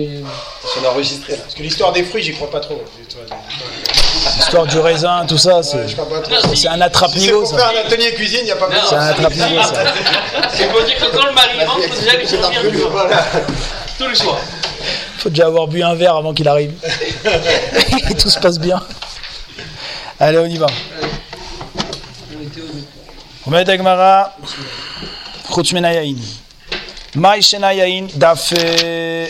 Ils sont enregistrés là. Parce que l'histoire des fruits, j'y crois pas trop. L'histoire du raisin, tout ça, c'est ouais, un attrape-niveau. Si c'est pour faire un atelier cuisine, il n'y a pas besoin. C'est un attrape-niveau. c'est pour dire que quand le mari rentre, faut déjà lui servir du Tous les soirs. Il faut déjà avoir bu un verre avant qu'il arrive. Et tout se passe bien. Allez, on y va. On met Dagmara. Khouchmenayaïni. Daf euh,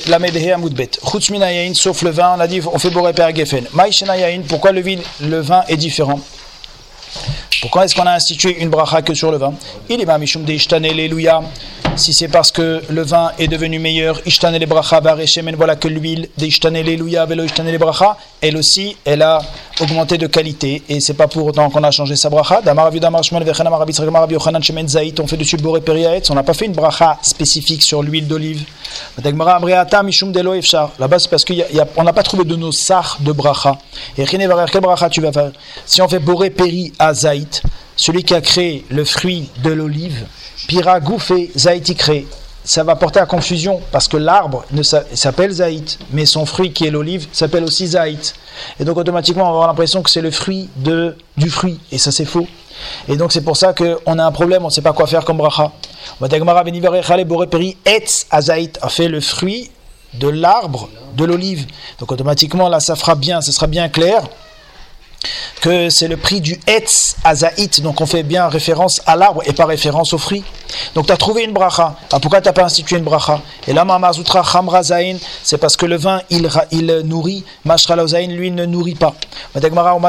sauf le vin, on a dit on fait boré per gefen. pourquoi le vin, le vin est différent? Pourquoi est-ce qu'on a institué une bracha que sur le vin? Il est ma mishum de Alléluia. Si c'est parce que le vin est devenu meilleur, ishtane les bracha, voilà que l'huile de velo elle aussi, elle a augmenté de qualité. Et c'est pas pour autant qu'on a changé sa bracha. On fait dessus boré. On n'a pas fait une bracha spécifique sur l'huile d'olive. Là-bas, c'est parce qu'on n'a pas trouvé de nos sars de bracha. Et quelle bracha tu vas faire? Si on fait boré peri à zaït, celui qui a créé le fruit de l'olive, pira gouffé zaïti créé. Ça va porter à confusion parce que l'arbre s'appelle zaït, mais son fruit qui est l'olive s'appelle aussi zaït. Et donc automatiquement on va avoir l'impression que c'est le fruit de, du fruit, et ça c'est faux. Et donc c'est pour ça qu'on a un problème, on ne sait pas quoi faire comme bracha. A fait le fruit de l'arbre de l'olive. Donc automatiquement là ça fera bien, ce sera bien clair que c'est le prix du Etz Azaït, donc on fait bien référence à l'arbre et pas référence au fruit. Donc tu as trouvé une bracha. Ah, pourquoi tu n'as pas institué une bracha? Et là, Mamazoutra Chamra Zain, c'est parce que le vin, il, il nourrit, Mashra Lozain, lui, il ne nourrit pas. Madagmara ou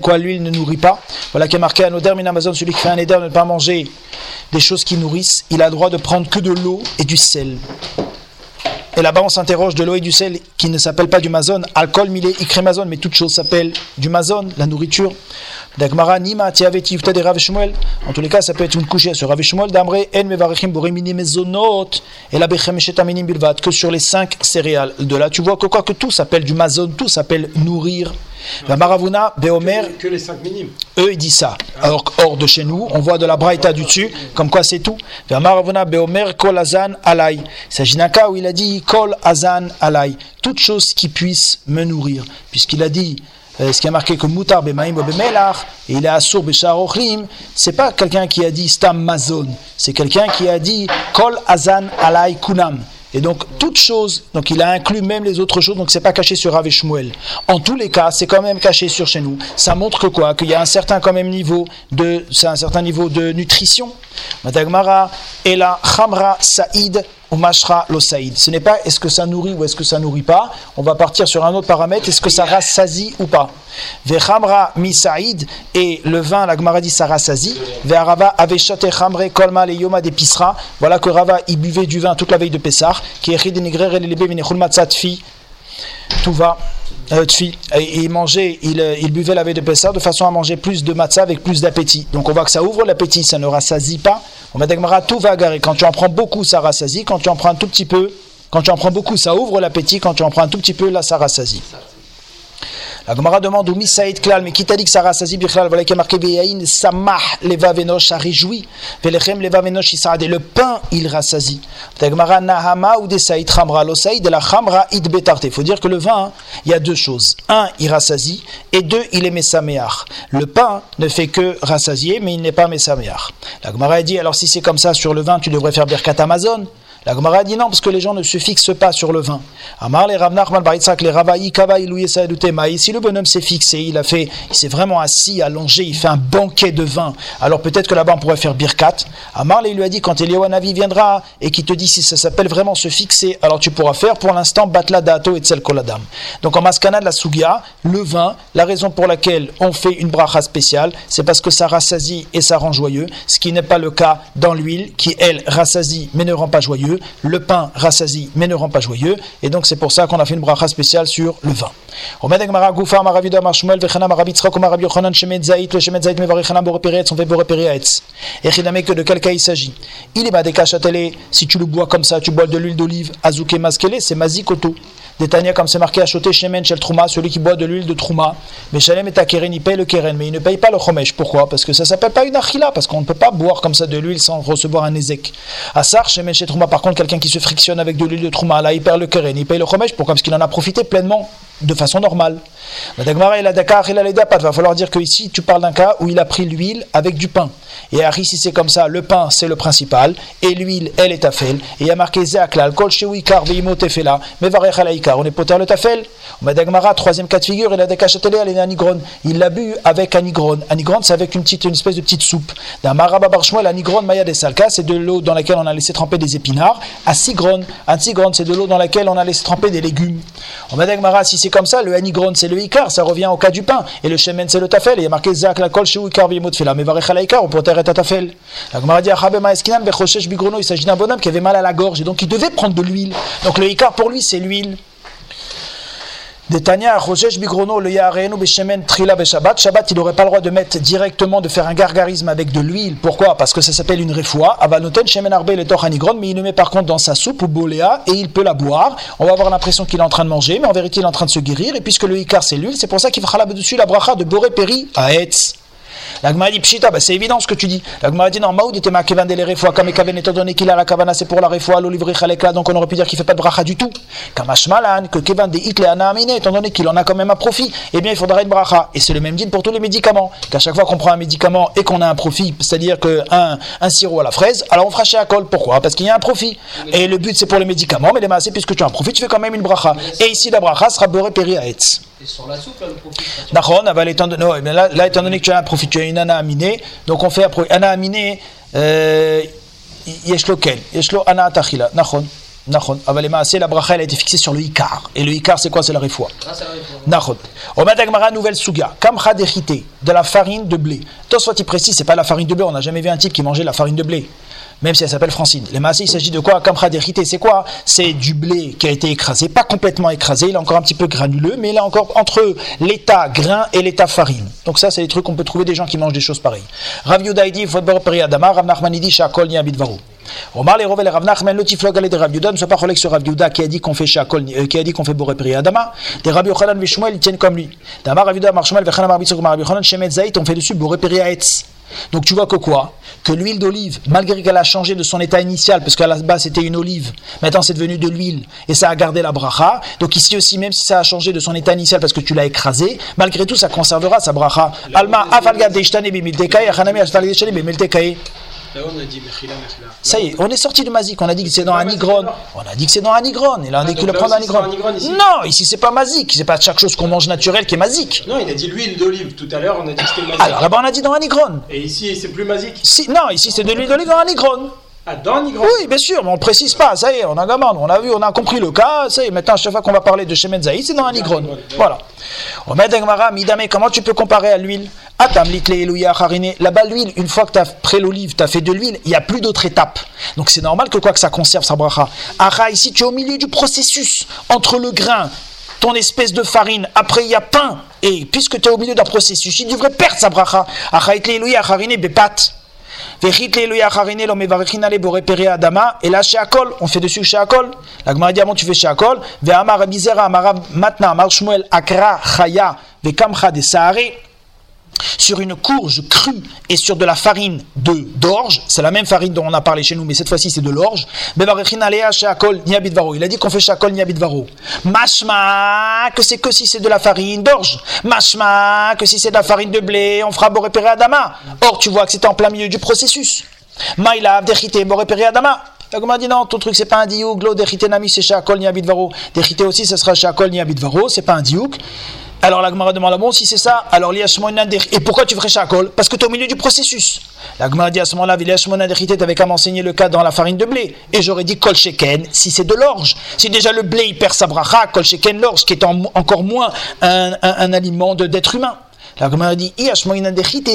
quoi, lui, il ne nourrit pas? Voilà qui est marqué à Min Amazon, celui qui fait un éder de ne pas manger des choses qui nourrissent, il a le droit de prendre que de l'eau et du sel. Et là-bas, on s'interroge de l'eau et du sel qui ne s'appelle pas du mazon. Alcool, milé, ikrémazon, mais toute chose s'appelle du mazon, la nourriture. Dagmara, nima, de Rav Shmuel. En tous les cas, ça peut être une couche sur Rav Shmuel. Damre, en mevarechim, boremini, mezonot. Et la bechem, shetaminim, bilvat. Que sur les cinq céréales. De là, tu vois que quoi que tout s'appelle du mazon, tout s'appelle nourrir. La maravuna, beomer, Que les 5 minimes. eux, ils disent ça. Alors, hors de chez nous, on voit de la braïta du dessus, comme quoi c'est tout. Maravuna beomer kol azan alay. Il s'agit d'un cas où il a dit kol azan alay. Toute chose qui puisse me nourrir. Puisqu'il a dit, euh, ce qui a marqué que mutar bemaim et il est assour beshar ochlim, c'est pas quelqu'un qui a dit stam mazon. C'est quelqu'un qui a dit kol azan alay kunam. Et donc, toute chose, donc il a inclus même les autres choses, donc c'est pas caché sur Rav Shmuel. En tous les cas, c'est quand même caché sur chez nous. Ça montre que quoi? Qu'il y a un certain quand même niveau de, c'est un certain niveau de nutrition. Matagmara, et la Khamra Saïd ou Mashra lo Saïd. Ce n'est pas est-ce que ça nourrit ou est-ce que ça nourrit pas. On va partir sur un autre paramètre, est-ce que ça rassasie ou pas. Vechamra mi Saïd, et le vin, la Gemara dit ça rassasie. Ve'arava aveshate chamre kolma le yoma de pisra. Voilà que Rava, il buvait du vin toute la veille de Pessah. Qui est denigrer le lebe vinechul matzat fi. Tout va. Euh, il mangeait, il, euh, il buvait la veille de Pessah de façon à manger plus de matzah avec plus d'appétit. Donc on voit que ça ouvre l'appétit, ça ne rassasie pas. On va dire tout va garer. Quand tu en prends beaucoup, ça rassasie. Quand tu en prends un tout petit peu, quand tu en prends beaucoup, ça ouvre l'appétit. Quand tu en prends un tout petit peu, là, ça rassasie. La Gemara demande où Misaïd Klal, mais qui t'a dit que ça rassasie Bichlal Voilà qui est marqué Veyaïn Samah Leva Venosh, ça réjouit. Velechem Leva Venosh Isaad, et le pain il rassasie. La Gemara Nahama ou des Saïd Chamra, lo Saïd et la Chamra Id Betarte. Il faut dire que le vin, hein, il y a deux choses. Un, il rassasie, et deux, il est Messameach. Le pain ne fait que rassasier, mais il n'est pas Messameach. La Gemara dit alors si c'est comme ça sur le vin, tu devrais faire Birkat Amazon. La Gemara dit non, parce que les gens ne se fixent pas sur le vin. Amar les Rav Nachman bar Yitzhak, les Ravaï, Kava, Ilouye, Saadutema. Et si le bonhomme s'est fixé, il a fait, il s'est vraiment assis, allongé, il fait un banquet de vin. Alors peut-être que là-bas on pourrait faire birkat. Amar il lui a dit quand Eliawanavi viendra et qui te dit si ça s'appelle vraiment se fixer, alors tu pourras faire pour l'instant batla dato et tsel koladam. Donc en maskana de la sugia, le vin, la raison pour laquelle on fait une bracha spéciale, c'est parce que ça rassasie et ça rend joyeux, ce qui n'est pas le cas dans l'huile qui elle rassasie mais ne rend pas joyeux. Le pain rassasie mais ne rend pas joyeux. Et donc c'est pour ça qu'on a fait une bracha spéciale sur le vin. Que de quel cas il s'agit Il est si tu le bois comme ça tu bois de l'huile d'olive c'est Mazikoto Détania, comme c'est marqué, acheter shemen shel trouma, celui qui boit de l'huile de trouma. Mais shalem et keren, il paye le keren, mais il ne paye pas le chomesh. Pourquoi? Parce que ça s'appelle pas une achila, parce qu'on ne peut pas boire comme ça de l'huile sans recevoir un ezek. Asar, shemen shel trouma, par contre, quelqu'un qui se frictionne avec de l'huile de trouma, là, il perd le keren, il paye le chomesh. Pourquoi Parce qu'il en a profité pleinement de façon normale. Il. Va falloir dire que ici tu parles d'un cas où il a pris l'huile avec du pain. Et Harry, si c'est comme ça, le pain c'est le principal et l'huile elle est tafel. Et il y a marqué Zéak l'alcool chez Wikar, Veimo Tefela, On est poter le tafel. Madagmara, troisième cas de figure, il a Dakachatele, elle est. Il l'a bu avec anigron. Anigron c'est avec une petite, une espèce de petite soupe. Damara Babarshmuel, anigron Maya des Salka, c'est de l'eau dans laquelle on a laissé tremper des épinards. Asigron, antigron, c'est de l'eau dans laquelle on a laissé tremper des légumes. On Madagmara, si c'est comme ça, le anigron c'est le ikar, ça revient au cas du pain. Et le shemen c'est le tafel. Et il y a marqué Zak la kol chez ikar vimot fela. Mais varech la ikar, on à tafel. La Gemara dit bechoshesh bigrono. Il s'agit d'un bonhomme qui avait mal à la gorge et donc il devait prendre de l'huile. Donc le ikar pour lui c'est l'huile. Détania, Rojesh Bigrono, le Yareenu Beshemen Trila Beshabbat. Shabbat, il n'aurait pas le droit de mettre directement, de faire un gargarisme avec de l'huile. Pourquoi? Parce que ça s'appelle une refoua. Avanoten Shemen Arbe le Torhanigron, mais il le met par contre dans sa soupe ou boléa et il peut la boire. On va avoir l'impression qu'il est en train de manger, mais en vérité il est en train de se guérir. Et puisque le Ikar c'est l'huile, c'est pour ça qu'il fera là-dessus la bracha de Boré Peri à Etz. La Gemara dit Pshita, bah, c'est évident ce que tu dis. La Gemara dit non, Maoud était ma kevan de refoua, comme Kaven étant donné qu'il a la kavana, c'est pour la refoua, l'olivri chaleka, donc on aurait pu dire qu'il fait pas de bracha du tout. Kamashmalan, que kevan de itle anamine, étant donné qu'il en a quand même un profit, eh bien il faudra une bracha. Et c'est le même din pour tous les médicaments. Qu'à chaque fois qu'on prend un médicament et qu'on a un profit, c'est-à-dire qu'un un sirop à la fraise, alors on fera chez Akol. Pourquoi? Parce qu'il y a un profit. Et le but c'est pour les médicaments, mais les massés, puisque tu as un profit, tu fais quand même une bracha. Et ici la bracha sera Etz. Et sur la soupe, là, le profit. D'accord, mais là, là, étant donné que tu as un profit, tu as une ana aminée, donc on fait un profit. Ana aminée, euh, yesh lo ken, yesh lo ana atachila. Nachon, nachon. Aval c'est la bracha, elle a été fixée sur le ikar. Et le ikar, c'est quoi? C'est la refoua. Ah. Nachon. On met Agmara, nouvelle suga. Kamcha de la farine de blé. Toi, soit il précise, c'est pas la farine de blé. On n'a jamais vu un type qui mangeait la farine de blé. Même si elle s'appelle Francine. Les massés, il s'agit de quoi? C'est quoi? C'est du blé qui a été écrasé, pas complètement écrasé, il est encore un petit peu granuleux, mais il est encore entre l'état grain et l'état farine. Donc ça, c'est des trucs qu'on peut trouver des gens qui mangent des choses pareilles. Rav Periadama, Rav Nachman dit, Shakol ni Abidvaru. Omar les Rovel et Rav Nachman, le tiflog de Rav Yuda, ne soit pas relègue sur Rav Yuda qui a dit qu'on fait Shakol, euh, qui a dit qu'on fait Boré Periadama. Des Rabbi Yochanan Vishmuel, ils tiennent comme lui. Damar Rav Arbitz, Rav Yochanan, Shemet Zaït, on fait dessus Boré Periaetz. Donc tu vois que quoi? Que l'huile d'olive, malgré qu'elle a changé de son état initial, parce qu'à la base c'était une olive, maintenant c'est devenu de l'huile, et ça a gardé la bracha. Donc ici aussi, même si ça a changé de son état initial parce que tu l'as écrasé, malgré tout ça conservera sa bracha. Alma deishtane achanami deishtane bimiltekai. Là, on a dit Mechila, Mechila. Ça y est, on est sorti du Mazik, on a dit que c'est dans un Nigron. On a dit que c'est dans un Nigron, et là on dit Ah, qu'il le donc prend là dans un aussi, c'est dans Nigron. un Nigron, ici. Non, ici c'est pas Mazik, c'est pas chaque chose qu'on mange naturel qui est Mazik. Non, il a dit l'huile d'olive. Tout à l'heure, on a dit que c'était mazik. Alors là-bas on a dit dans un Nigron. Et ici, c'est plus mazik. Si, non, ici c'est de l'huile d'olive dans un Oui, bien sûr, mais on ne précise pas. Ça y est, on a gamin, on a vu, on a compris le cas. Ça y est, maintenant, à chaque fois qu'on va parler de Shemen Zaïd, c'est dans un Nigron. Voilà. On met Dagmara, Midame, comment tu peux comparer à l'huile? Là-bas, l'huile, une fois que tu as pris l'olive, tu as fait de l'huile, il n'y a plus d'autres étapes. Donc c'est normal que quoi que ça conserve sa bracha. Ara, ici, tu es au milieu du processus entre le grain, ton espèce de farine, après il y a pain. Et puisque tu es au milieu d'un processus, il devrait perdre sa bracha. Ara, Litle, Elouya, Harine, Bepat. Et là, chez Akol, on fait dessus chez Akol. La Gemara dit, ah tu fais chez Akol. Ve amar bizera amara matna amar shmuel akra chaya ve kamcha de saare. Sur une courge crue et sur de la farine de d'orge, c'est la même farine dont on a parlé chez nous, mais cette fois-ci c'est de l'orge. Il a dit qu'on fait chez Akol ni abidvaro. Mashma, que c'est que si c'est de la farine d'orge. Mashma, que si c'est de la farine de blé, on fera boré pere adama. Or, tu vois que c'était en plein milieu du processus. Maïla, dechite, boré pere adama. La dit non, ton truc c'est pas un diouk, l'eau dechite nami c'est chez Akol ni abidvaro. Dechite aussi, ça sera chez Akol ni abidvaro, c'est pas un diouk. Alors la Gemara demande, bon, si c'est ça, alors Et pourquoi tu ferais Shakol Parce que tu es au milieu du processus. La Gemara dit à ce moment-là, tu avais qu'à m'enseigner le cas dans la farine de blé. Et j'aurais dit Kol si c'est de l'orge. Si déjà le blé, il perd sa bracha, Kol l'orge, qui est en- encore moins un, un- un aliment d'être humain. La Gemara dit,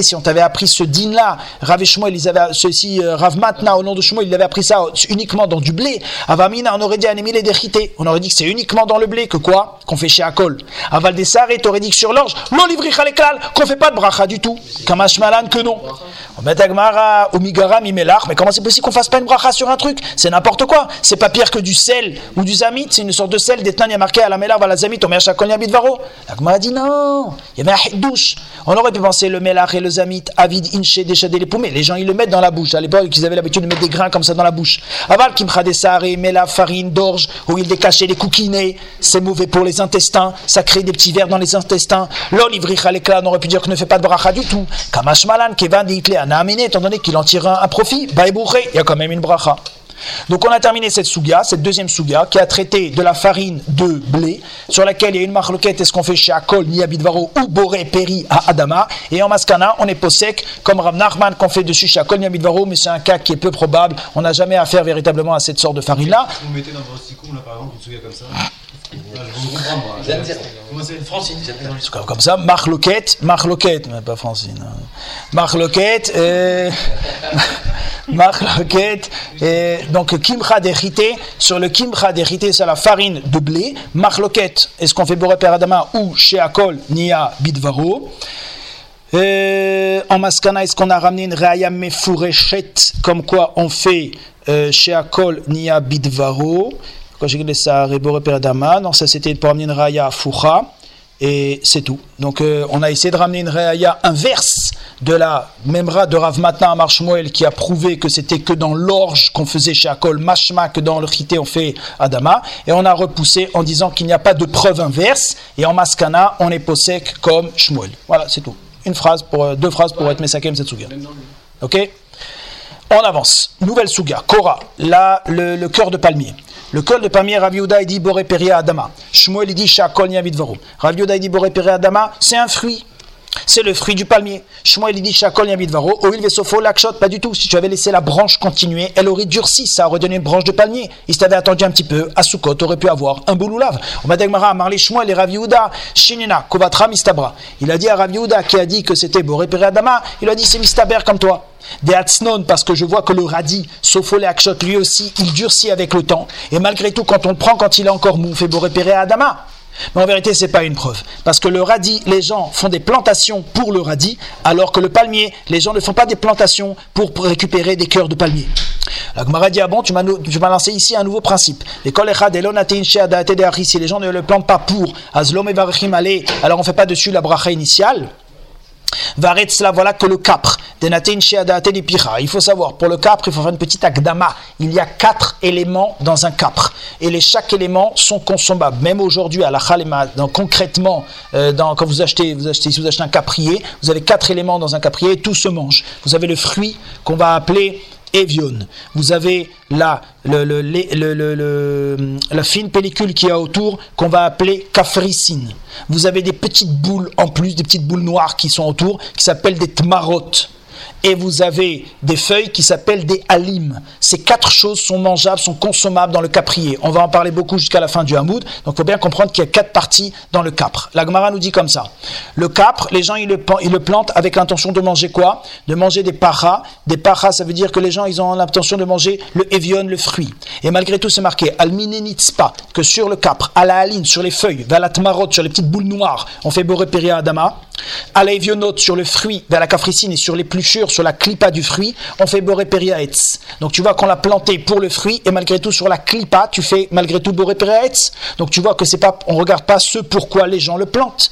si on t'avait appris ce din-là, Rav ils avaient, ceci, euh, Rav Matna, au nom de Shmuel, il avait appris ça uniquement dans du blé. Avamina, on aurait dit anémile et On aurait dit que c'est uniquement dans le blé que quoi? Qu'on fait chez Akol. Aval des Saré, t'aurais dit que sur l'orge, non livri chalekal, qu'on fait pas de bracha du tout. Kamash malan que non. On met Agmara, Omigara, Mimelach, mais comment c'est possible qu'on fasse pas une bracha sur un truc? C'est n'importe quoi. C'est pas pire que du sel ou du zamit, c'est une sorte de sel. D'Etnan, il y a marqué à la melar, à la zamit, on met à Shakol, Varo. L'Agmara dit non, il y avait un douche. On aurait pu penser le melach et le zamit, avid, inche, déchadé les poumées. Les gens, ils le mettent dans la bouche. À l'époque, ils avaient l'habitude de mettre des grains comme ça dans la bouche. Aval, kimcha et mela, farine, d'orge, où ils décachaient les coquinets. C'est mauvais pour les intestins. Ça crée des petits vers dans les intestins. L'olivricha, l'éclat, on aurait pu dire qu'il ne fait pas de bracha du tout. Kamash malan, kevan, étant donné qu'il en tire un, profit. Bah, il y a quand même une bracha. Donc on a terminé cette souga, cette deuxième souga, qui a traité de la farine de blé, sur laquelle il y a une marloquette, est-ce qu'on fait chez Akol, ni Bidvaro, ou Boré, Péri, à Adama. Et en Maskana, on est possèque, comme Rav Nachman, qu'on fait dessus chez Akol, ni Bidvaro, mais c'est un cas qui est peu probable. On n'a jamais affaire véritablement à cette sorte de farine-là. Vous mettez dans votre là, par exemple, une souga comme ça Francine, comme ça, Marloquette, Marloquette, mais pas Francine. Hein. Marloquette, euh, Marloquette, et donc Kimcha d'hérité, sur le Kimcha d'hérité, c'est la farine de blé. Marloquette, est-ce qu'on fait Boré Peradama ou chez Akol, Nia Bidvaro? Euh, en Maskana, est-ce qu'on a ramené une Raya Mefurechet, comme quoi on fait euh, chez Akol, Nia Bidvaro? Quand j'ai ça, non, ça c'était pour ramener une raya foucha, et c'est tout. Donc euh, on a essayé de ramener une raya inverse de la memra de Rav Matin à Marshmoel qui a prouvé que c'était que dans l'orge qu'on faisait chez Akol, mashma que dans le on fait Adama, et on a repoussé en disant qu'il n'y a pas de preuve inverse, et en Maskana on est possèque comme Shmuel. Voilà, c'est tout. Une phrase pour, euh, deux phrases pour être Mesakem Setsuga. Ok? On avance. Nouvelle Suga, Kora, là, le, cœur de palmier. Le col de Pamir, Rav Yehuda, il dit Boré Adama. Shmuel, il dit Shakol Yavidvaru. Rav Yehuda, il dit Boré Adama, c'est un fruit. C'est le fruit du palmier. Shmuel, dit Shakol Yavidvaru. Oil Vesofo, Lakshot, pas du tout. Si tu avais laissé la branche continuer, elle aurait durci. Ça aurait donné une branche de palmier. Il t'avait attendu un petit peu. À Sukkot, aurait pu avoir un bouloulav. On m'a dit Marley Shmuel et Rav Shinina, Kovatra, Mistabra. Il a dit à Rav qui a dit que c'était Boré Peria Adama, il a dit c'est Mistaber comme toi. Des Hatznon, parce que je vois que le radis, Sopholé Akshot, lui aussi, il durcit avec le temps. Et malgré tout, quand on le prend, quand il est encore mou, fait beau à Adama. Mais en vérité, ce n'est pas une preuve. Parce que le radis, les gens font des plantations pour le radis, alors que le palmier, les gens ne font pas des plantations pour récupérer des cœurs de palmier. La Gemara dit, ah bon, tu m'as lancé ici un nouveau principe. Si les gens ne le plantent pas pour alors on ne fait pas dessus la bracha initiale. Varetzla, voilà que le capre. Il faut savoir, pour le capre, il faut faire une petite agdama. Il y a quatre éléments dans un capre. Et les, chaque élément sont consommables. Même aujourd'hui, à la chalema, concrètement, euh, quand vous achetez, vous achetez, si vous achetez un caprier, vous avez quatre éléments dans un caprier et tout se mange. Vous avez le fruit qu'on va appeler Vous avez la, la fine pellicule qui est autour qu'on va appeler cafricine. Vous avez des petites boules en plus, des petites boules noires qui sont autour, qui s'appellent des tmarotes et vous avez des feuilles qui s'appellent des halim. Ces quatre choses sont mangeables, sont consommables dans le caprier. On va en parler beaucoup jusqu'à la fin du hamoud. Donc il faut bien comprendre qu'il y a quatre parties dans le capre. La Gemara nous dit comme ça. Le capre, les gens ils le, plantent avec l'intention de manger quoi? De manger des paras. Des paras, ça veut dire que les gens ils ont l'intention de manger le evion, le fruit. Et malgré tout c'est marqué alminenitzpa, que sur le capre, à la haline, sur les feuilles, valatmarot, sur les petites boules noires, on fait boré adama. À la sur le fruit, vers la cafricine et sur les l'épluchure, sur la clipa du fruit, on fait boré etz. Donc tu vois qu'on l'a planté pour le fruit et malgré tout sur la clipa, tu fais malgré tout boré etz. Donc tu vois que c'est pas, on regarde pas ce pourquoi les gens le plantent.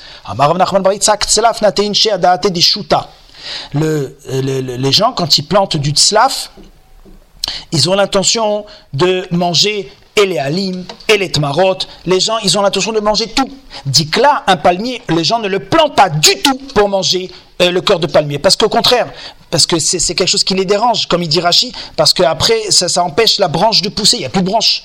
Le, les gens, quand ils plantent du tzlaf, ils ont l'intention de manger et les halim, et les tmarot. Les gens, ils ont l'intention de manger tout. Dit là, un palmier, les gens ne le plantent pas du tout pour manger euh, le cœur de palmier. Parce qu'au contraire, parce que c'est quelque chose qui les dérange, comme il dit Rachi, parce qu'après, ça, ça empêche la branche de pousser, il n'y a plus de branche.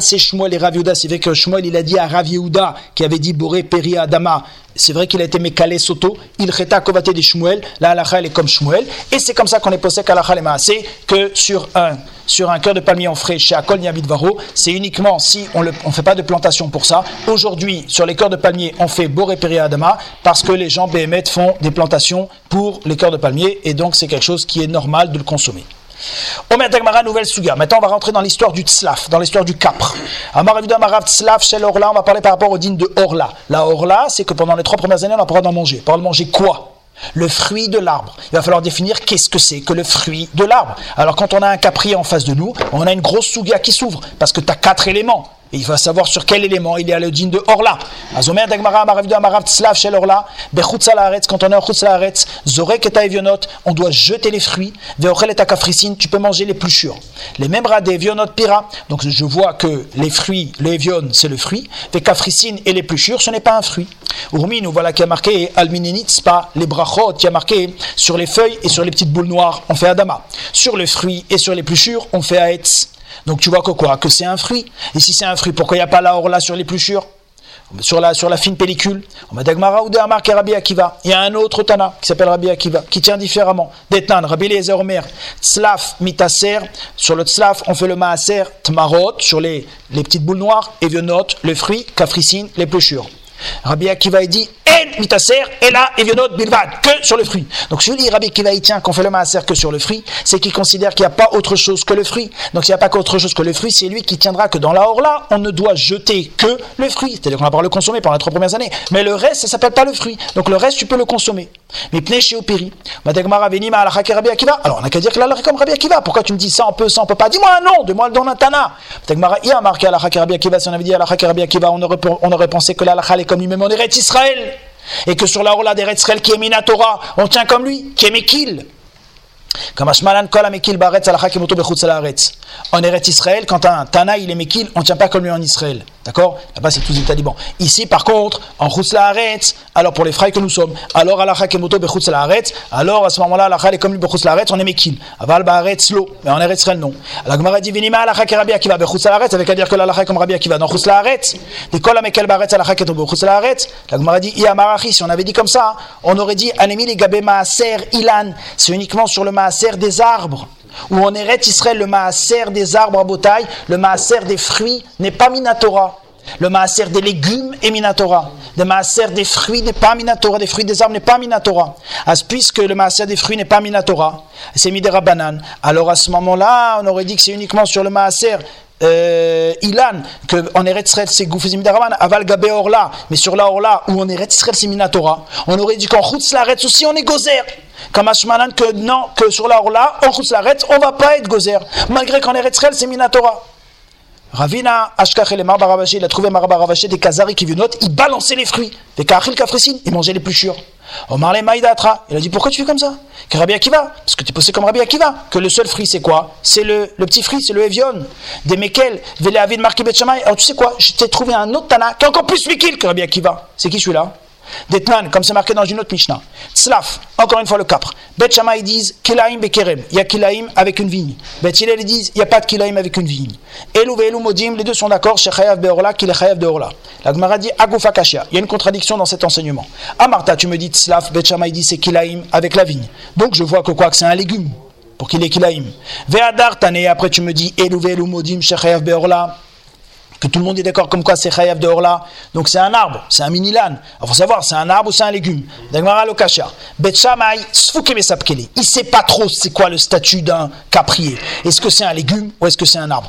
C'est Shmuel et Rav. C'est vrai que Shmuel il a dit à Rav Yehuda qui avait dit Boré Peri Adama. C'est vrai qu'il a été mécalé soto. Il reta kovate de Shmuel. La halacha elle est comme Shmuel. Et c'est comme ça qu'on est posé halacha les maasé que sur un sur un cœur de palmier en frais chez Akol Varo, c'est uniquement si on ne on fait pas de plantation pour ça. Aujourd'hui, sur les cœurs de palmier, on fait Boré Peri Adama parce que les gens BMT font des plantations pour les cœurs de palmier et donc c'est quelque chose qui est normal de le consommer. Omer Dagmara, nouvelle suga. Maintenant, on va rentrer dans l'histoire du tzlaf, dans l'histoire du capre. Amar Amarav tzlaf, chez l'orla, on va parler par rapport au digne de orla. La orla, c'est que pendant les trois premières années, on n'a pas d'en manger. Pas de manger quoi? Le fruit de l'arbre. Il va falloir définir qu'est-ce que c'est que le fruit de l'arbre. Alors quand on a un capri en face de nous, on a une grosse souga qui s'ouvre, parce que tu as quatre éléments. Et il va savoir sur quel élément il est à le djinn de Orla. Azomer d'Agmara, Maravidu Amarav Tslav shel Orla, Bechutz Alaretz, quand on est en Zorek et on doit jeter les fruits, Veochel et tu peux manger les plus sûrs. Les mêmes radés, Evionot Pira, donc je vois que les fruits, le Evion, c'est le fruit, Ve Kafrisin et les plus sûrs, ce n'est pas un fruit. Urmi, nous voilà qui a marqué Alminenitz, pas les brachot, qui a marqué sur les feuilles et sur les petites boules noires, on fait Adama. Sur le fruit et sur les plus sûrs, on fait Aetz. Donc tu vois que quoi Que c'est un fruit. Et si c'est un fruit, pourquoi il n'y a pas la orla sur sûrs sur la, sur la fine pellicule, on met Dagmara ou Amar et Rabbi Akiva. Il y a un autre Tana qui s'appelle Rabbi Akiva, qui tient différemment. Detnan, Rabbi Eliezer Omer, Tzlaf, Mitaser. Sur le Tzlaf, on fait le Maaser, Tmarot, sur les, petites boules noires, Evionot, le fruit, Kafricine, les pluchures. Rabbi Akiva dit En mitaser et là evionnot bilvad que sur le fruit. Donc si Rabbi Akiva tient qu'on fait le maaser que sur le fruit, c'est qu'il considère qu'il n'y a pas autre chose que le fruit. Donc s'il n'y a pas qu'autre chose que le fruit, c'est lui qui tiendra que dans la orla, on ne doit jeter que le fruit. C'est-à-dire qu'on va pouvoir le consommer pendant les trois premières années. Mais le reste, ça s'appelle pas le fruit. Donc le reste, tu peux le consommer. Mais ala Rabbi Akiva. Alors on n'a qu'à dire que là, comme Rabbi Akiva. Pourquoi tu me dis ça on peut, ça on peut pas? Dis-moi un nom, dis-moi le don d'un Tana. A marqué ala Rabbi Akiva. Si on avait dit Akiva, on aurait, pensé que la comme lui-même en Eretz Israël. Et que sur la Orla d'Eretz Israël qui est Minatora, on tient comme lui, qui est Mekil. En Eretz Israël, quand un Tana il est Mekil, on ne tient pas comme lui en Israël. D'accord? Là-bas, c'est tous les talibans. Ici, par contre, en Chutz alors pour les frères que nous sommes, alors Alacha Kemoto Bechutz alors à ce moment-là, Alacha est comme lui Bechutz on est Mekil. Aval Baaretz Lo, mais en Eretz Israël, non. La Gemara dit Vinima Alacha Kerabi Akiva Bechutz Laaretz, avec à dire que l'Alacha est comme Rabbi Akiva dans Chutz Laaretz. Des Kol Mekel Baaretz Alacha Kemoto Bechutz Laaretz. La Gemara dit Iamarachi, si on avait dit comme ça, on aurait dit Anemi les Gabé Maaser Ilan. C'est uniquement sur le Des arbres. Où on Eretz Israël, le Maaser des arbres à botaille, le Maaser des fruits n'est pas Minatora. Le maaser des légumes est Minatora. Le maaser des fruits n'est pas Minatora. Des fruits des arbres n'est pas Minatora. As, puisque le maaser des fruits n'est pas Minatora, c'est Midera Banane. Alors à ce moment-là, on aurait dit que c'est uniquement sur le maaser Ilan, que en Eretz Israël c'est Goufez Midaraban, Aval Gabé Orla, mais sur la Orla, où en Eretz Israël c'est Minatora, on aurait dit qu'en Chutz Laretz aussi on est Gozer. Comme Ashmanan, que non, que sur la Orla, en Chutz Laretz, on va pas être Gozer, malgré qu'en Eretz Israël c'est Minatora. Ravina Ashkach et Marbaravaché, il a trouvé Marbaravaché des Kazari qui note, il balançait les fruits. Des Kachil Kafrisin, il mangeait les plus sûrs. Omar le Maïdatra, il a dit pourquoi tu fais comme ça? Que Rabbi Akiva, parce que tu es posé comme Rabbi Akiva, que le seul fruit c'est quoi? C'est le, le petit fruit, c'est le Evion. Des Mekel, Vele Avid Marki Betchamay. Alors tu sais quoi? Je t'ai trouvé un autre Tana qui est encore plus Mikil que Rabbi Akiva. C'est qui celui-là? Detnan, comme c'est marqué dans une autre Mishnah. Tzlaf, encore une fois le capre. Bet Shammai ils Kilaim bekerem. Il y a Kilaim avec une vigne. Bet Hillel ils disent il n'y a pas de Kilaim avec une vigne. Elu modim, les deux sont d'accord. Chez Chayav beorla, qu'il est de. La Gemara dit Agufa Kashia. Il y a une contradiction dans cet enseignement. Amarta, tu me dis Tzlaf, Bet Shammai dit c'est Kilaim avec la vigne. Donc je vois que quoi que c'est un légume pour qu'il ait Kilaim. Ve'adar après tu me dis Elu modim, beorla que tout le monde est d'accord comme quoi c'est Chayav de Orla. Donc c'est un arbre, c'est un minilan. Il faut savoir, c'est un arbre ou c'est un légume. Dagmara lo kasha. Il ne sait pas trop c'est quoi le statut d'un caprier. Est-ce que c'est un légume ou est-ce que c'est un arbre?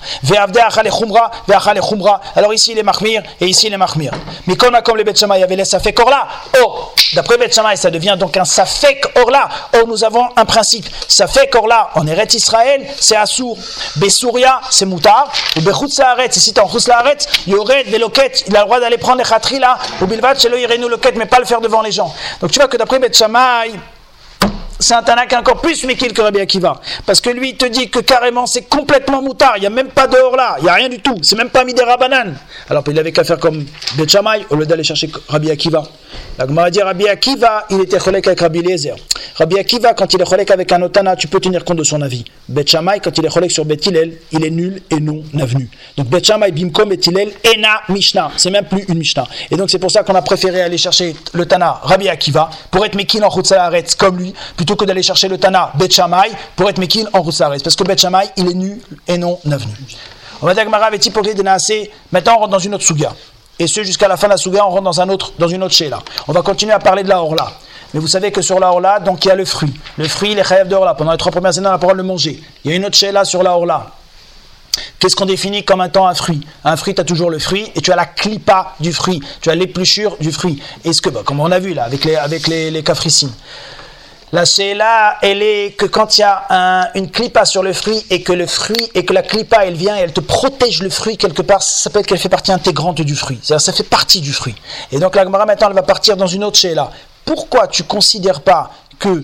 Alors ici il est mahmir et ici il est mahmir. Mais comme, comme les Bet Shamay avaient les safek oh, d'après Bet Shamay, ça devient donc un safek Orla. Or nous avons un principe. Safek Orla, en Eretz Israël, c'est Assour. Besouria, c'est Moutar. Et Bechutz Haaretz, ici en Chutz il y aurait des loquettes, il a le droit d'aller prendre les khatri là, au bilvat, chez le irénu loquettes, mais pas le faire devant les gens. Donc tu vois que d'après Bet Shammai, c'est un Tanakh encore plus Mikil que Rabbi Akiva. Parce que lui, il te dit que carrément c'est complètement moutard. Il n'y a même pas dehors là. Il n'y a rien du tout. C'est même pas Midera Banan. Alors il avait qu'à faire comme Bet Shammai au lieu d'aller chercher Rabbi Akiva. La Gemara dit Rabbi Akiva, il était cholek avec Rabbi Eliezer. Rabbi Akiva, quand il est cholek avec un otana, tu peux tenir compte de son avis. Bet Shammai, quand il est cholek sur Bet Hillel, il est nul et non avenu. Donc Bet Shammai, Bimkom, Bet Hillel, Ena Mishnah. C'est même plus une Mishnah. Et donc c'est pour ça qu'on a préféré aller chercher le Tana Rabbi Akiva pour être Mekin en Chutzalaretz comme lui, plutôt que d'aller chercher le Tana Bet pour être Mekin en Chutzalaretz. Parce que Bet il est nul et non avenu. On va dire. Maintenant, on rentre dans une autre Suga. Et ce, jusqu'à la fin de la Suga, on rentre dans, un autre, dans une autre Sheila. On va continuer à parler de la Orla. Mais vous savez que sur la Orla, donc il y a le fruit. Le fruit, il est de Orla. Pendant les trois premières années, on a le de le manger. Il y a une autre Sheila sur la Orla. Qu'est-ce qu'on définit comme un temps un fruit? Un fruit, tu as toujours le fruit et tu as la clipa du fruit. Tu as l'épluchure du fruit. Est-ce que, bah, comme on a vu là, avec les, avec les. La Sheila, elle est que quand il y a un- une clipa sur le fruit et que le fruit et que la clipa elle vient et elle te protège le fruit quelque part, ça s'appelle qu'elle fait partie intégrante du fruit. C'est-à-dire ça fait partie du fruit. Et donc la Gemara maintenant elle va partir dans une autre Sheila. Pourquoi tu considères pas que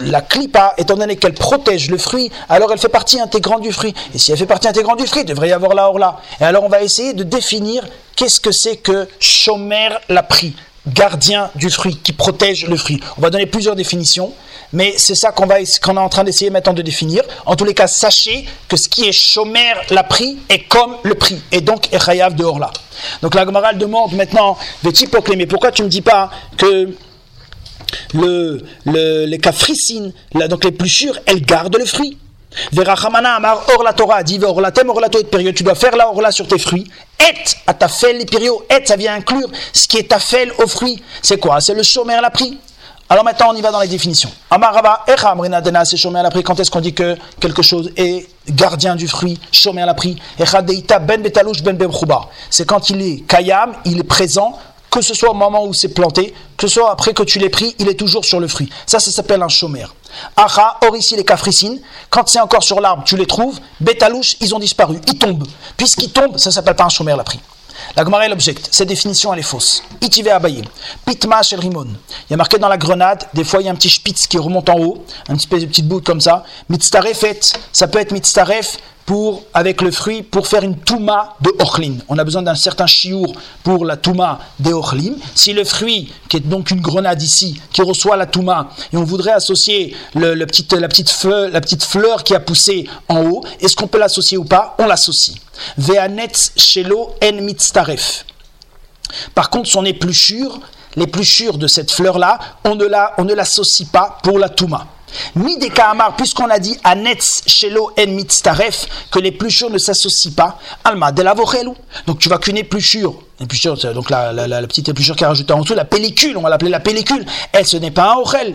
la clipa, étant donné qu'elle protège le fruit, alors elle fait partie intégrante du fruit? Et si elle fait partie intégrante du fruit, il devrait y avoir la orla. Et alors on va essayer de définir qu'est-ce que c'est que Shomer l'a pris gardien du fruit, qui protège le fruit. On va donner plusieurs définitions, mais c'est ça qu'on qu'on est en train d'essayer maintenant de définir. En tous les cas, sachez que ce qui est chomer la prix est comme le prix, et donc est chayav de Orla. Donc la Gemara demande maintenant, mais pourquoi tu ne me dis pas que le, le- les cafricines, là, donc les plus sûres, elles gardent le fruit? Verachamana amar or la Torah dit or la tem or la et période. Tu dois faire la orla sur tes fruits. Et à ta les périodes. Et ça vient inclure ce qui est ta fel aux fruits. C'est quoi? C'est le chômeur la pris. Alors maintenant on y va dans les définitions. Amaraba echa amrina dena c'est chômeur la pris. Quand est-ce qu'on dit que quelque chose est gardien du fruit, chômeur la deita ben betalouche ben. C'est quand il est kayam, il est présent que ce soit au moment où c'est planté, que ce soit après que tu l'aies pris, il est toujours sur le fruit. Ça, ça s'appelle un chômeur. Acha, or ici les cafricines, quand c'est encore sur l'arbre, tu les trouves, bétalouche, ils ont disparu, ils tombent. Puisqu'ils tombent, ça s'appelle pas un chômeur la pris. La Gemara elle objecte, cette définition elle est fausse. Itivé abayé, pitma shel rimon. Il y a marqué dans la grenade, des fois il y a un petit spitz qui remonte en haut, un petit petite bout comme ça. Mitztarefet, ça peut être mitztaref pour, avec le fruit, pour faire une touma de orlin. On a besoin d'un certain chiour pour la touma des orlim. Si le fruit, qui est donc une grenade ici, qui reçoit la touma, et on voudrait associer la, petite fleur, qui a poussé en haut, est-ce qu'on peut l'associer ou pas? On l'associe. Ve'anetz shelo en mitztaref. Par contre, son épluchure, l'épluchure de cette fleur-là, on ne l'associe pas pour la touma. Ni des kahamar, puisqu'on a dit anetz shelo en mitztaref, que l'épluchure ne s'associe pas, alma de la. Donc tu vois qu'une épluchure, épluchure, donc la, la, la, petite épluchure qui est rajoutée en dessous, la pellicule, on va l'appeler la pellicule, elle ce n'est pas un orel.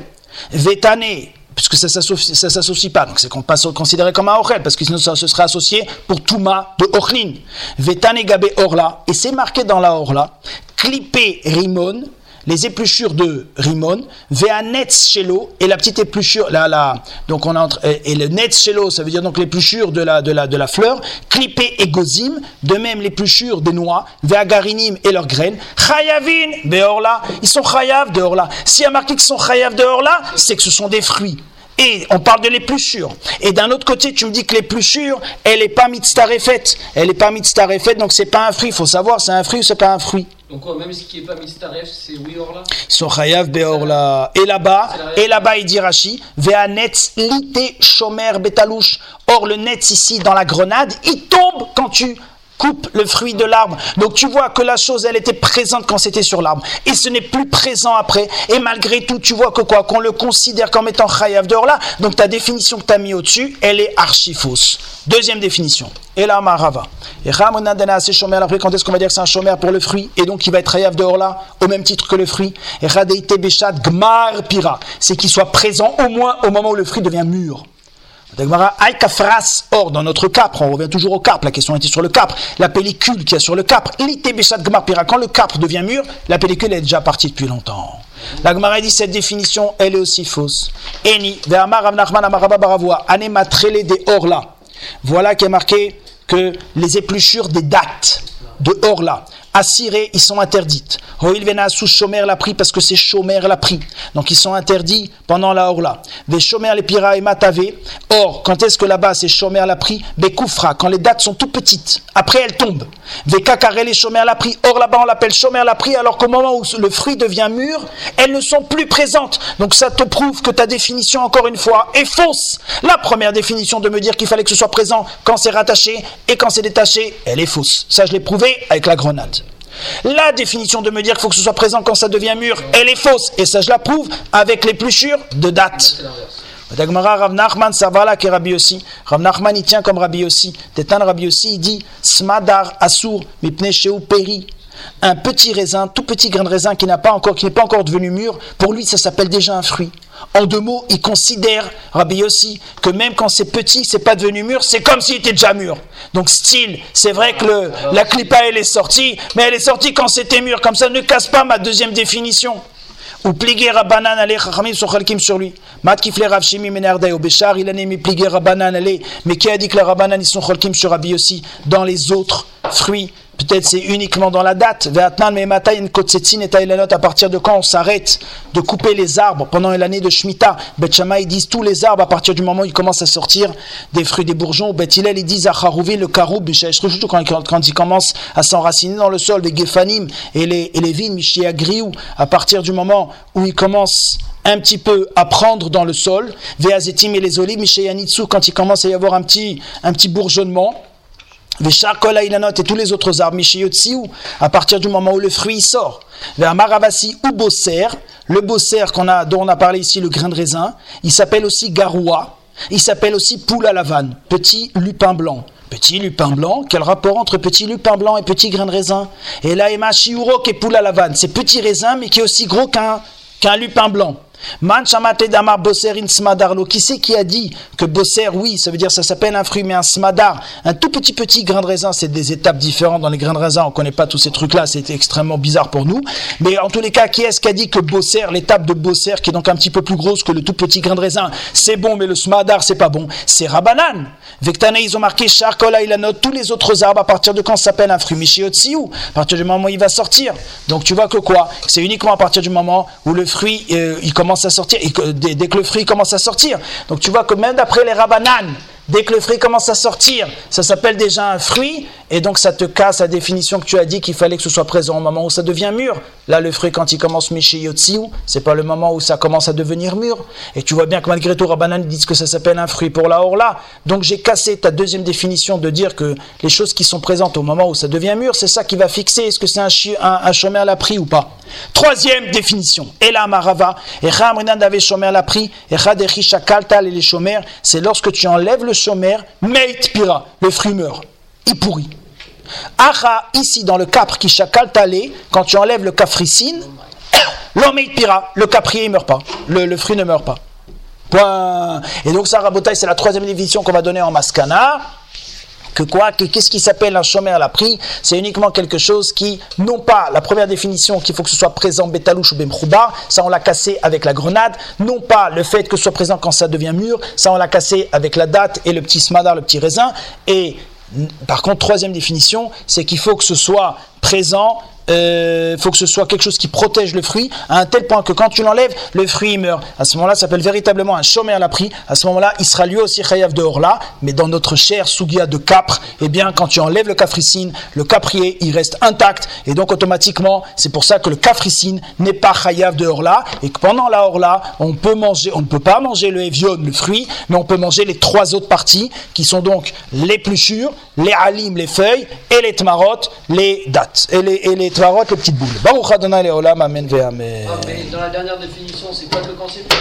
Vétané, puisque ça ça s'associe pas, donc c'est qu'on pas considéré comme un orel, parce que sinon ça se serait associé pour touma de orlin. Vétané gabé orla, et c'est marqué dans la orla, clippé rimon, les épluchures de Rimon, Veanetz Shelo, et la petite épluchure, la, la, donc on entre, et, le Netz Shelo, ça veut dire donc l'épluchure de la, de la, de la fleur, Clippé et Gozim, de même l'épluchure des noix, Veagarinim et leurs graines, Chayavin, Beorla, ils sont Chayav de Orla. S'il y a marqué qu'ils sont Chayav de Orla, c'est que ce sont des fruits. Et on parle de l'épluchure. Et d'un autre côté, tu me dis que l'épluchure, elle n'est pas mitztarefet. Elle n'est pas mitztarefet, donc c'est pas un fruit. Il faut savoir, c'est un fruit ou c'est pas un fruit. Donc quoi, même ce qui est pas Mistaref, c'est oui or là Ils sont chayav beorla. Et là-bas, et là-bas, il dit Rashi, ve'anetz lite shomer betalouche. Or, le netz ici, dans la grenade, il tombe quand tu coupes le fruit de l'arbre. Donc tu vois que la chose, elle était présente quand c'était sur l'arbre. Et ce n'est plus présent après. Et malgré tout, tu vois que quoi? Qu'on le considère comme étant chayav d'orla. Donc ta définition que tu as mis au-dessus, elle est archi fausse. Deuxième définition. Et là, marava. Et ramona dana assez chômeur. Après, quand est-ce qu'on va dire que c'est un chômeur pour le fruit? Et donc il va être chayav d'orla au même titre que le fruit. Et radeite gmar pira. C'est qu'il soit présent au moins au moment où le fruit devient mûr. Aïkafras, or, dans notre capre, on revient toujours au capre, la question était sur le capre, la pellicule qui est sur le capre, l'itébéchat gmarpira, quand le capre devient mûr, la pellicule est déjà partie depuis longtemps. La Gemara dit cette définition, elle est aussi fausse. Eni. Voilà qui est marqué que les épluchures des dates de orla. Assiré, ils sont interdites. Hoil sous Shomer l'a pris parce que c'est Shomer l'a pris. Donc ils sont interdits pendant la Orla. Ve Shomer les pira et matavé. Or, quand est-ce que là-bas c'est Shomer l'a pris? Bekoufra, quand les dates sont tout petites. Après elles tombent. Ve Kakare les Shomer l'a pris. Or là-bas on l'appelle Shomer l'a pris alors qu'au moment où le fruit devient mûr, elles ne sont plus présentes. Donc ça te prouve que ta définition, encore une fois, est fausse. La première définition de me dire qu'il fallait que ce soit présent quand c'est rattaché et quand c'est détaché, elle est fausse. Ça je l'ai prouvé avec la grenade. La définition de me dire qu'il faut que ce soit présent quand ça devient mûr, elle est fausse. Et ça, je la prouve avec l'épluchure de date. Dagmara Rav Nachman Savala qui est Rabbi aussi. Rav Nachman il tient comme Rabbi aussi. Tétan Rabbi aussi il dit Smadar Asur Mipne Sheu Peri. Un petit raisin, tout petit grain de raisin qui n'a pas encore, n'est pas encore devenu mûr, pour lui ça s'appelle déjà un fruit. En deux mots, il considère, Rabbi aussi, que même quand c'est petit, c'est pas devenu mûr, c'est comme s'il était déjà mûr. Donc style, c'est vrai que la clipa elle est sortie, mais elle est sortie quand c'était mûr. Comme ça, ne casse pas ma deuxième définition. Ou pliger Rabbanan ale chachamim sont chalkim sur lui. Mat kifle Rav Shimi menardei au il a mis pliger Rabbanan ale. Mais qui a dit que les Rabbanan ils sont chalkim sur Rabbi aussi dans les autres fruits Peut-être c'est uniquement dans la date. À partir de quand on s'arrête de couper les arbres pendant l'année de Shemitah Bet ils disent tous les arbres à partir du moment où ils commencent à sortir des fruits des bourgeons. Bet ils disent Acharouvin, le karoub, quand, quand, quand ils commencent à s'enraciner dans le sol, les gefanim et les, et les vignes, à partir du moment où ils commencent un petit peu à prendre dans le sol, Ve'azetim et les olives, Mishia Nitsu, quand il commence à y avoir un petit, un petit bourgeonnement. Et tous les autres arbres, à partir du moment où le fruit sort. Vers Maravasi ou Bosser, le Bosser qu'on a, dont on a parlé ici, le grain de raisin, il s'appelle aussi Garoua, il s'appelle aussi poule à la vanne, petit lupin blanc. Petit lupin blanc, quel rapport entre petit lupin blanc et petit grain de raisin? Et là, Ema Shiuro qui est poule à la vanne, c'est petit raisin mais qui est aussi gros qu'un qu'un lupin blanc. Qui c'est qui a dit que bosser, oui, ça veut dire ça s'appelle un fruit, mais un smadar, un tout petit petit grain de raisin, c'est des étapes différentes dans les grains de raisin. On connaît pas tous ces trucs-là, c'est extrêmement bizarre pour nous. Mais en tous les cas, qui est-ce qui a dit que bosser, l'étape de bosser, qui est donc un petit peu plus grosse que le tout petit grain de raisin, c'est bon, mais le smadar, c'est pas bon. C'est rabanan. Vectane, ils ont marqué charcola, il note tous les autres arbres à partir de quand ça s'appelle un fruit? Mishiotsiou, à partir du moment où il va sortir. Donc tu vois que quoi? C'est uniquement à partir du moment où le fruit, euh, il commence à sortir, et dès, dès, que le fruit commence à sortir. Donc tu vois que même d'après les rabananes, dès que le fruit commence à sortir, ça s'appelle déjà un fruit, et donc ça te casse la définition que tu as dit qu'il fallait que ce soit présent au moment où ça devient mûr. Là, le fruit, quand il commence Miché Yotsiou, c'est pas le moment où ça commence à devenir mûr. Et tu vois bien que malgré tout, Rabbanan disent que ça s'appelle un fruit pour la Orla. Donc j'ai cassé ta deuxième définition de dire que les choses qui sont présentes au moment où ça devient mûr, c'est ça qui va fixer est-ce que c'est un, chômeur à la ou pas. Troisième définition. Et là, Marava, et avait chômeur la pris, et Kaltal et les chômeurs, c'est lorsque tu enlèves le chômeur, meit pira, le fruit meurt. Il pourrit. Acha, ici dans le capre qui chakal talé, quand tu enlèves le cafricine, l'homme pira, le caprier ne meurt pas, le, fruit ne meurt pas. Point. Et donc ça, Rabotaï, c'est la troisième définition qu'on va donner en Maskana. Que quoi? Qu'est-ce qui s'appelle un chômeur à la prix? C'est uniquement quelque chose qui, non pas la première définition qu'il faut que ce soit présent bétalouche ou bemchouba, ça on l'a cassé avec la grenade, non pas le fait que ce soit présent quand ça devient mûr, ça on l'a cassé avec la date et le petit smadar, le petit raisin, et par contre, troisième définition, c'est qu'il faut que ce soit présent euh, faut que ce soit quelque chose qui protège le fruit à un tel point que quand tu l'enlèves, le fruit meurt. À ce moment-là, ça s'appelle véritablement un chômeur à la prix. À ce moment-là, il sera lui aussi chayav de Orla, mais dans notre chair sougia de capre, eh bien, quand tu enlèves le cafricine, le caprier, il reste intact, et donc automatiquement, c'est pour ça que le cafricine n'est pas chayav de Orla, et que pendant la Orla, on peut manger, on ne peut pas manger le evion, le fruit, mais on peut manger les trois autres parties, qui sont donc les pluchures, les alim, les feuilles, et les tmarot, les dates, et les, et les tmarot, les petites boules. Baruch Adonai Leolam, Amen Amen. Ah, dans la dernière définition, c'est quoi le concept